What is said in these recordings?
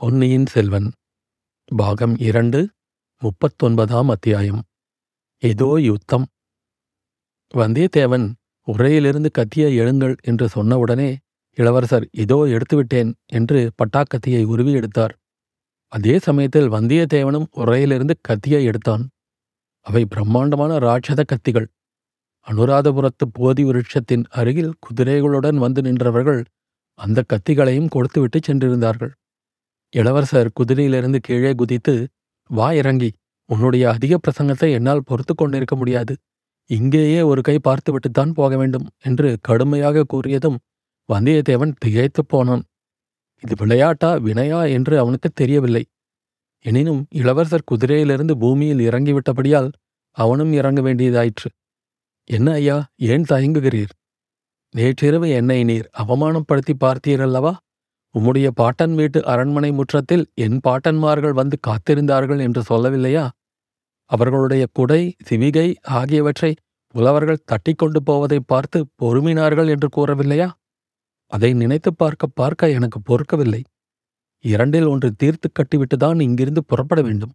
பொன்னியின் செல்வன் பாகம் இரண்டு முப்பத்தொன்பதாம் அத்தியாயம். ஏதோ யுத்தம். வந்தியத்தேவன் உரையிலிருந்து கத்தியை எழுங்கள் என்று சொன்னவுடனே இளவரசர் இதோ எடுத்துவிட்டேன் என்று பட்டாக்கத்தியை உருவி எடுத்தார். அதே சமயத்தில் வந்தியத்தேவனும் உரையிலிருந்து கத்தியை எடுத்தான். அவை பிரம்மாண்டமான ராட்சத கத்திகள். அனுராதபுரத்து போதி விருட்சத்தின் அருகில் குதிரைகளுடன் வந்து நின்றவர்கள் அந்த கத்திகளையும் கொடுத்துவிட்டு சென்றிருந்தார்கள். இளவரசர் குதிரையிலிருந்து கீழே குதித்து வா இறங்கி உன்னுடைய அதிக பிரசங்கத்தை என்னால் பொறுத்து கொண்டிருக்க முடியாது. இங்கேயே ஒரு கை பார்த்துவிட்டுத்தான் போக வேண்டும் என்று கடுமையாக கூறியதும் வந்தியத்தேவன் திகைத்துப் போனான். இது விளையாட்டா வினையா? என்று அவனுக்கு தெரியவில்லை. எனினும் இளவரசர் குதிரையிலிருந்து பூமியில் இறங்கிவிட்டபடியால் அவனும் இறங்க வேண்டியதாயிற்று. என்ன ஐயா ஏன் தயங்குகிறீர்? நேற்றிரவு என்னை நீர் அவமானப்படுத்தி பார்த்தீரல்லவா? உம்முடைய பாட்டன் வீட்டு அரண்மனை முற்றத்தில் என் பாட்டன்மார்கள் வந்து காத்திருந்தார்கள் என்று சொல்லவில்லையா? அவர்களுடைய குடை சிவிகை ஆகியவற்றை புலவர்கள் தட்டி கொண்டு போவதை பார்த்து பொறுமினார்கள் என்று கூறவில்லையா? அதை நினைத்து பார்க்க பார்க்க எனக்கு பொறுக்கவில்லை. இரண்டில் ஒன்று தீர்த்து கட்டிவிட்டுதான் இங்கிருந்து புறப்பட வேண்டும்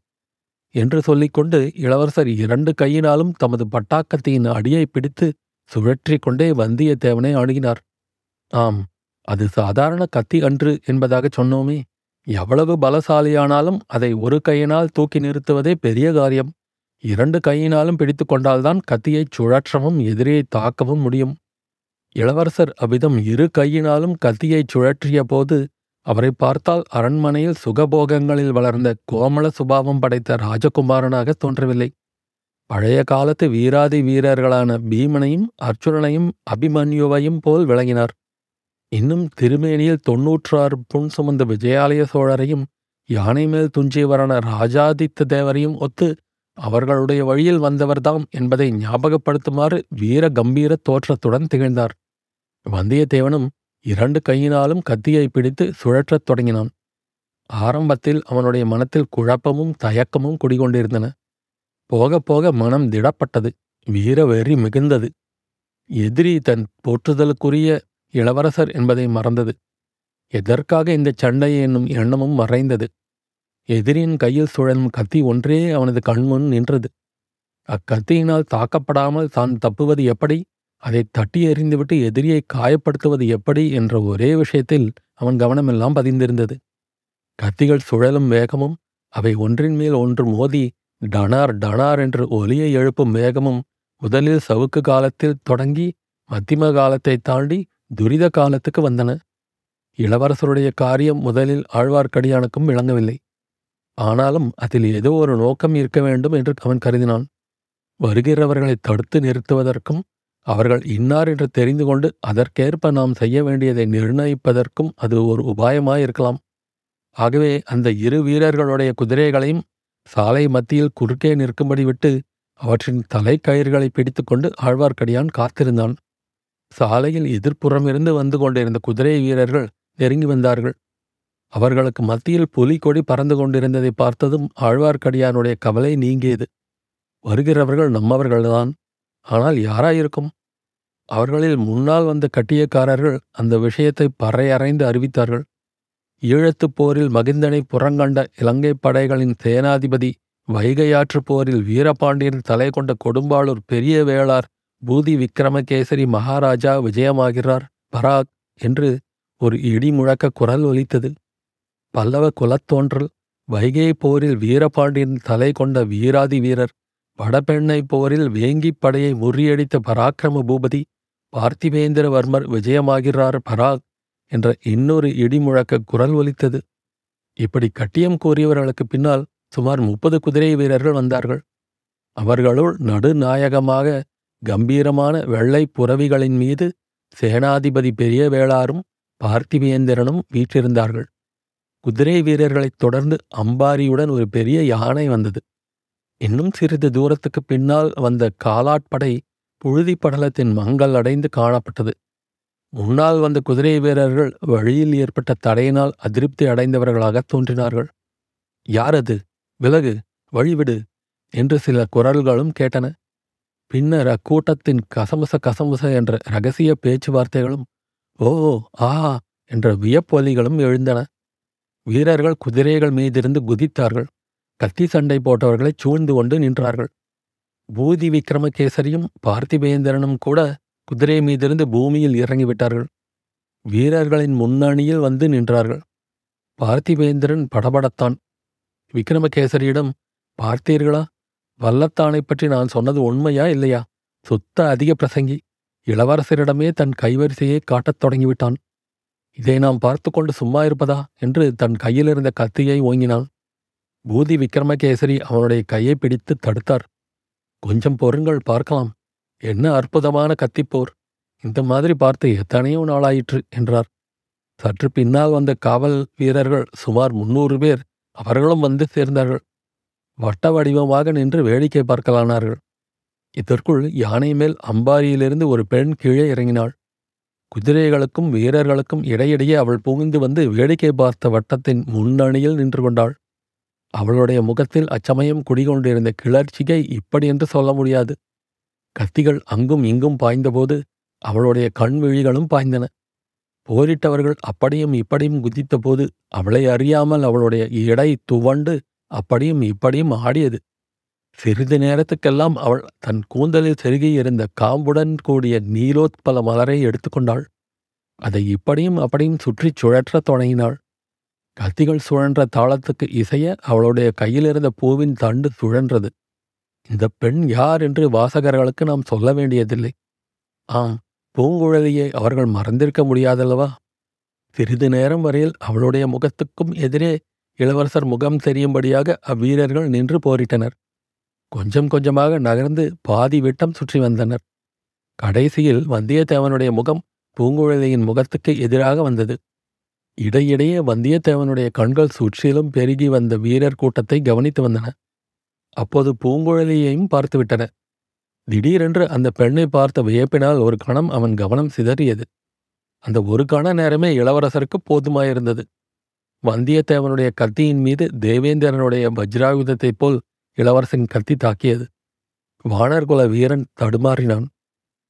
என்று சொல்லிக்கொண்டு இளவரசர் இரண்டு கையினாலும் தமது பட்டாக்கத்தியின் அடியை பிடித்து சுழற்றி கொண்டே வந்தியத்தேவனை அணுகினார். ஆம் அது சாதாரண கத்தி அன்று என்பதாகச் சொன்னோமே. எவ்வளவு பலசாலியானாலும் அதை ஒரு கையினால் தூக்கி நிறுத்துவதே பெரிய காரியம். இரண்டு கையினாலும் பிடித்து கொண்டால்தான் கத்தியைச் சுழற்றவும் எதிரியை தாக்கவும் முடியும். இளவரசர் அவ்விதம் இரு கையினாலும் கத்தியைச் சுழற்றிய போது அவரை பார்த்தால் அரண்மனையில் சுகபோகங்களில் வளர்ந்த கோமள சுபாவம் படைத்த ராஜகுமாரனாக தோன்றவில்லை. பழைய காலத்து வீராதி வீரர்களான பீமனையும் அர்ச்சுனனையும் அபிமன்யுவையும் போல் விளங்கினார். இன்னும் திருமேனியில் தொன்னூற்றாறு புன் சுமந்த விஜயாலய சோழரையும் யானை மேல் துஞ்சியவரான ராஜாதித்த தேவரையும் ஒத்து அவர்களுடைய வழியில் வந்தவர்தாம் என்பதை ஞாபகப்படுத்துமாறு வீர கம்பீர தோற்றத்துடன் திகழ்ந்தார். வந்தியத்தேவனும் இரண்டு கையினாலும் கத்தியை பிடித்து சுழற்றத் தொடங்கினான். ஆரம்பத்தில் அவனுடைய மனத்தில் குழப்பமும் தயக்கமும் குடிகொண்டிருந்தன. போக போக மனம் திடப்பட்டது வீர வெறி மிகுந்தது. எதிரி தன் போற்றுதலுக்குரிய இளவரசர் என்பதை மறந்தது. எதற்காக இந்த சண்டை என்னும் எண்ணமும் மறைந்தது. எதிரியின் கையில் சுழலும் கத்தி ஒன்றே அவனது கண்முன் நின்றது. அக்கத்தியினால் தாக்கப்படாமல் தான் தப்புவது எப்படி? அதை தட்டி எறிந்துவிட்டு எதிரியை காயப்படுத்துவது எப்படி? என்ற ஒரே விஷயத்தில் அவன் கவனமெல்லாம் பதிந்திருந்தது. கத்திகள் சுழலும் வேகமும் அவை ஒன்றின் மேல் ஒன்று மோதி டனார் டனார் என்று ஒலியை எழுப்பும் வேகமும் முதலில் சவுக்கு காலத்தில் தொடங்கி மத்திம காலத்தை தாண்டி துரித காலத்துக்கு வந்தன. இளவரசருடைய காரியம் முதலில் ஆழ்வார்க்கடியானுக்கும் விளங்கவில்லை. ஆனாலும் அதில் ஏதோ ஒரு நோக்கம் இருக்க வேண்டும் என்று அவன் கருதினான். வருகிறவர்களை தடுத்து நிறுத்துவதற்கும் அவர்கள் இன்னார் என்று தெரிந்து கொண்டு அதற்கேற்ப நாம் செய்ய வேண்டியதை நிர்ணயிப்பதற்கும் அது ஒரு உபாயமாயிருக்கலாம். ஆகவே அந்த இரு வீரர்களுடைய குதிரைகளையும் சாலை மத்தியில் குறுக்கே நிற்கும்படி விட்டு அவற்றின் தலைக்கயிறுகளை பிடித்துக்கொண்டு ஆழ்வார்க்கடியான் காத்திருந்தான். சாலையில் எதிர்ப்புறமிருந்து வந்து கொண்டிருந்த குதிரை வீரர்கள் நெருங்கி வந்தார்கள். அவர்களுக்கு மத்தியில் புலிக்கொடி பறந்து கொண்டிருந்ததை பார்த்ததும் ஆழ்வார்க்கடியானுடைய கவலை நீங்கியது. வருகிறவர்கள் நம்மவர்கள்தான். ஆனால் யாராயிருக்கும்? அவர்களில் முன்னால் வந்த கட்டியக்காரர்கள் அந்த விஷயத்தை பறையறைந்து அறிவித்தார்கள். ஈழத்துப் போரில் மகிந்தனை புறங்கண்ட இலங்கை படைகளின் சேனாதிபதி வைகையாற்று போரில் வீரபாண்டியன் தலை கொண்ட கொடும்பாளூர் பெரிய வேளார் பூதி விக்ரமகேசரி மகாராஜா விஜயமாகிறார். பராக் என்று ஒரு இடி முழக்க குரல் ஒலித்தது. பல்லவ குலத்தோன்றல் வைகை போரில் வீரபாண்டியன் தலை கொண்ட வீராதி வீரர் வடபெண்ணை போரில் வேங்கிப் படையை முறியடித்த பராக்கிரம பூபதி பார்த்திவேந்திரவர்மர் விஜயமாகிறார் பராக் என்ற இன்னொரு இடிமுழக்க குரல் ஒலித்தது. இப்படி கட்டியம் கூறியவர்களுக்கு பின்னால் சுமார் முப்பது குதிரை வீரர்கள் வந்தார்கள். அவர்களுள் நடுநாயகமாக கம்பீரமான வெள்ளை புறவிகளின் மீது சேனாதிபதி பெரிய வேளாரும் பார்த்திவேந்திரனும் வீற்றிருந்தார்கள். குதிரை வீரர்களைத் தொடர்ந்து அம்பாரியுடன் ஒரு பெரிய யானை வந்தது. இன்னும் சிறிது தூரத்துக்கு பின்னால் வந்த காலாட்படை புழுதி படலத்தின் மங்கள் அடைந்து காணப்பட்டது. முன்னால் வந்த குதிரை வீரர்கள் வழியில் ஏற்பட்ட தடையினால் அதிருப்தி அடைந்தவர்களாக தோன்றினார்கள். யார் அது? விலகு! வழிவிடு! என்று சில குரல்களும் கேட்டன. பின்னர் அக்கூட்டத்தின் கசமுச கசமுச என்ற ரகசிய பேச்சுவார்த்தைகளும் ஓ ஆ என்ற வியப்பொலிகளும் எழுந்தன. வீரர்கள் குதிரைகள் மீதிருந்து குதித்தார்கள். கத்தி சண்டை போட்டவர்களை சூழ்ந்து கொண்டு நின்றார்கள். பூதி விக்ரமகேசரியும் பார்த்திபேந்திரனும் கூட குதிரை மீதிருந்து பூமியில் இறங்கிவிட்டார்கள். வீரர்களின் முன்னணியில் வந்து நின்றார்கள். பார்த்திபேந்திரன் படபடத்தான். விக்ரமகேசரியிடம் பார்த்தீர்களா? வல்லத்தானைப் பற்றி நான் சொன்னது உண்மையா இல்லையா? சுத்த அதிக பிரசங்கி. இளவரசரிடமே தன் கைவரிசையை காட்டத் தொடங்கிவிட்டான். இதை நாம் பார்த்து கொண்டு சும்மா இருப்பதா? என்று தன் கையிலிருந்த கத்தியை ஓங்கினான். பூதி விக்ரமகேசரி அவனுடைய கையை பிடித்து தடுத்தார். கொஞ்சம் பொருங்கள் பார்க்கலாம். என்ன அற்புதமான கத்திப்போர். இந்த மாதிரி பார்த்து எத்தனையோ நாளாயிற்று என்றார். சற்று பின்னால் வந்த காவல் வீரர்கள் சுமார் முன்னூறு பேர் அவர்களும் வந்து சேர்ந்தார்கள். வட்ட வடிவமாக நின்று வேடிக்கை பார்க்கலானார்கள். இதற்குள் யானை மேல் அம்பாரியிலிருந்து ஒரு பெண் கீழே இறங்கினாள். குதிரைகளுக்கும் வீரர்களுக்கும் இடையிடையே அவள் புகுந்து வந்து வேடிக்கை பார்த்த வட்டத்தின் முன்னணியில் நின்று கொண்டாள். அவளுடைய முகத்தில் அச்சமயம் குடிகொண்டிருந்த கிளர்ச்சியை இப்படி என்று சொல்ல முடியாது. கத்திகள் அங்கும் இங்கும் பாய்ந்தபோது அவளுடைய கண் விழிகளும் பாய்ந்தன. போரிட்டவர்கள் அப்படியும் இப்படியும் குதித்தபோது அவளை அறியாமல் அவளுடைய இடை துவண்டு அப்படியும் இப்படியும் ஆடியது. சிறிது நேரத்துக்கெல்லாம் அவள் தன் கூந்தலில் செருகியிருந்த காம்புடன் கூடிய நீலோத்பல மலரை எடுத்துக்கொண்டாள். அதை இப்படியும் அப்படியும் சுற்றிச் சுழற்றத் தொடங்கினாள். கத்திகள் சுழன்ற தாளத்துக்கு இசைய அவளுடைய கையிலிருந்த பூவின் தண்டு சுழன்றது. இந்த பெண் யார் என்று வாசகர்களுக்கு நாம் சொல்ல வேண்டியதில்லை. ஆம் பூங்குழலியை அவர்கள் மறந்திருக்க முடியாதல்லவா? சிறிது நேரம் வரையில் அவளுடைய முகத்துக்கும் எதிரே இளவரசர் முகம் தெரியும்படியாக அவ்வீரர்கள் நின்று போரிட்டனர். கொஞ்சம் கொஞ்சமாக நகர்ந்து பாதி விட்டம் சுற்றி வந்தனர். கடைசியில் வந்தியத்தேவனுடைய முகம் பூங்குழலியின் முகத்துக்கு எதிராக வந்தது. இடையிடையே வந்தியத்தேவனுடைய கண்கள் சுற்றிலும் பெருகி வந்த வீரர் கூட்டத்தை கவனித்து வந்தன. அப்போது பூங்குழலியையும் பார்த்துவிட்டன திடீரென்று அந்த பெண்ணை பார்த்த வியப்பினால் ஒரு கணம் அவன் கவனம் சிதறியது. அந்த ஒரு கண நேரமே இளவரசருக்கு போதுமாயிருந்தது. வந்தியத்தேவனுடைய கத்தியின் மீது தேவேந்திரனுடைய வஜ்ராயுதத்தைப் போல் இளவரசன் கத்தி தாக்கியது. வானர்குல வீரன் தடுமாறினான்.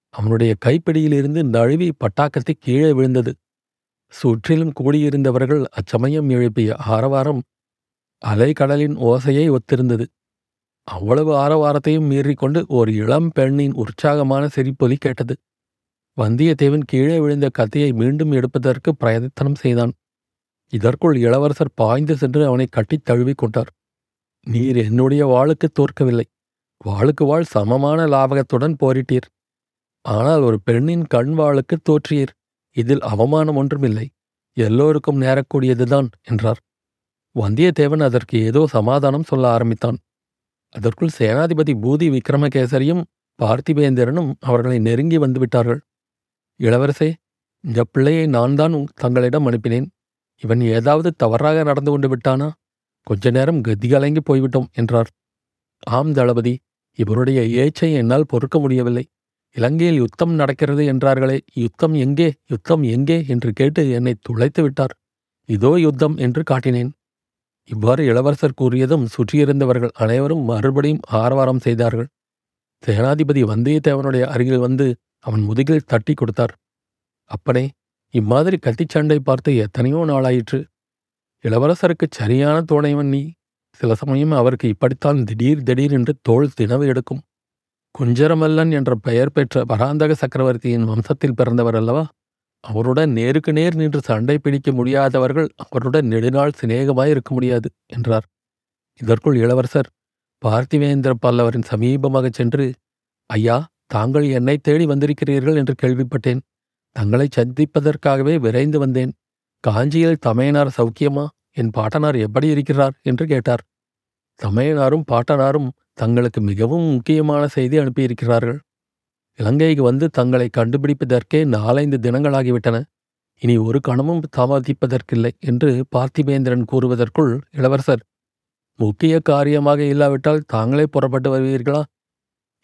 அவனுடைய கைப்பிடியிலிருந்து நழுவி பட்டாக்கத்தி கீழே விழுந்தது. சுற்றிலும் கூடியிருந்தவர்கள் அச்சமயம் எழுப்பிய ஆரவாரம் அலைக்கடலின் ஓசையை ஒத்திருந்தது. அவ்வளவு ஆரவாரத்தையும் மீறிக்கொண்டு ஒரு இளம் பெண்ணின் உற்சாகமான சிரிப்பொலி கேட்டது. வந்தியத்தேவன் கீழே விழுந்த கத்தியை மீண்டும் எடுப்பதற்கு பிரயத்தனம் செய்தான். இதற்குள் இளவரசர் பாய்ந்து சென்று அவனை கட்டித் தழுவிக் கொண்டார். நீர் என்னுடைய வாளுக்கு தோற்கவில்லை. வாளுக்கு வாழ் சமமான லாபகத்துடன் போரிட்டீர். ஆனால் ஒரு பெண்ணின் கண் வாளுக்கு தோற்றியீர். இதில் அவமானம் ஒன்றுமில்லை. எல்லோருக்கும் நேரக்கூடியதுதான் என்றார். வந்தியத்தேவன் அதற்கு ஏதோ சமாதானம் சொல்ல ஆரம்பித்தான். அதற்குள் சேனாதிபதி பூதி விக்ரமகேசரியும் பார்த்திபேந்திரனும் அவர்களை நெருங்கி வந்துவிட்டார்கள். இளவரசே இந்த பிள்ளையை நான் தான் தங்களிடம் அனுப்பினேன். இவன் ஏதாவது தவறாக நடந்து கொண்டு விட்டானா? கொஞ்ச நேரம் கதிகலங்கி போய்விட்டோம் என்றார். ஆம் தளபதி இவருடைய ஏச்சை என்னால் பொறுக்க முடியவில்லை. இலங்கையில் யுத்தம் நடக்கிறது என்றார்களே யுத்தம் எங்கே யுத்தம் எங்கே என்று கேட்டு என்னை துளைத்து விட்டார். இதோ யுத்தம் என்று காட்டினேன். இவ்வாறு இளவரசர் கூறியதும் சுற்றியிருந்தவர்கள் அனைவரும் மறுபடியும் ஆரவாரம் செய்தார்கள். சேனாதிபதி வந்தியத்தேவனுடைய அருகில் வந்து அவன் முதுகில் தட்டி கொடுத்தார். அப்பனே இம்மாதிரி கத்திச்சண்டை பார்த்து எத்தனையோ நாளாயிற்று. இளவரசருக்குச் சரியான துணைவன் நீ. சில சமயம் அவருக்கு இப்படித்தான் திடீர் திடீர் என்று தோள் தினவு எடுக்கும். குஞ்சரமல்லன் என்ற பெயர் பெற்ற பராந்தக சக்கரவர்த்தியின் வம்சத்தில் பிறந்தவர் அல்லவா? அவருடன் நேருக்கு நேர் நின்று சண்டை பிடிக்க முடியாதவர்கள் அவருடன் நெடுநாள் சிநேகமாய் இருக்க முடியாது என்றார். இதற்குள் இளவரசர் பார்த்திவேந்திர பல்லவரின் சமீபமாகச் சென்று ஐயா தாங்கள் என்னை தேடி வந்திருக்கிறீர்கள் என்று கேள்விப்பட்டேன். தங்களை சந்திப்பதற்காகவே விரைந்து வந்தேன். காஞ்சியில் தமையனார் சௌக்கியமா? என் பாட்டனார் எப்படி இருக்கிறார்? என்று கேட்டார். தமையனாரும் பாட்டனாரும் தங்களுக்கு மிகவும் முக்கியமான செய்தி அனுப்பியிருக்கிறார்கள். இலங்கைக்கு வந்து தங்களை கண்டுபிடிப்பதற்கே நாலைந்து தினங்களாகிவிட்டன. இனி ஒரு கணமும் தாமதிப்பதற்கில்லை என்று பார்த்திபேந்திரன் கூறுவதற்குள் இளவரசர் முக்கிய காரியமாக இல்லாவிட்டால் தாங்களே புறப்பட்டு வருவீர்களா?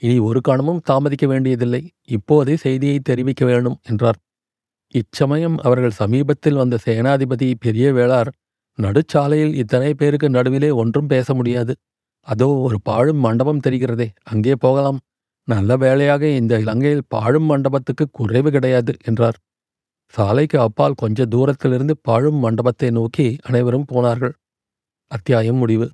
இனி ஒரு கணமும் தாமதிக்க வேண்டியதில்லை. இப்போதே செய்தியை தெரிவிக்க வேண்டும் என்றார். இச்சமயம் அவர்கள் சமீபத்தில் வந்த சேனாதிபதி பெரிய வேளார் நடுச்சாலையில் இத்தனை பேருக்கு நடுவிலே ஒன்றும் பேச முடியாது. அதோ ஒரு பாழும் மண்டபம் தெரிகிறதே அங்கே போகலாம். நல்ல வேளையாக இந்த இலங்கையில் பாழும் மண்டபத்துக்கு குறைவு கிடையாது என்றார். சாலைக்கு அப்பால் கொஞ்ச தூரத்திலிருந்து பாழும் மண்டபத்தை நோக்கி அனைவரும் போனார்கள். அத்தியாயம் முடிவு.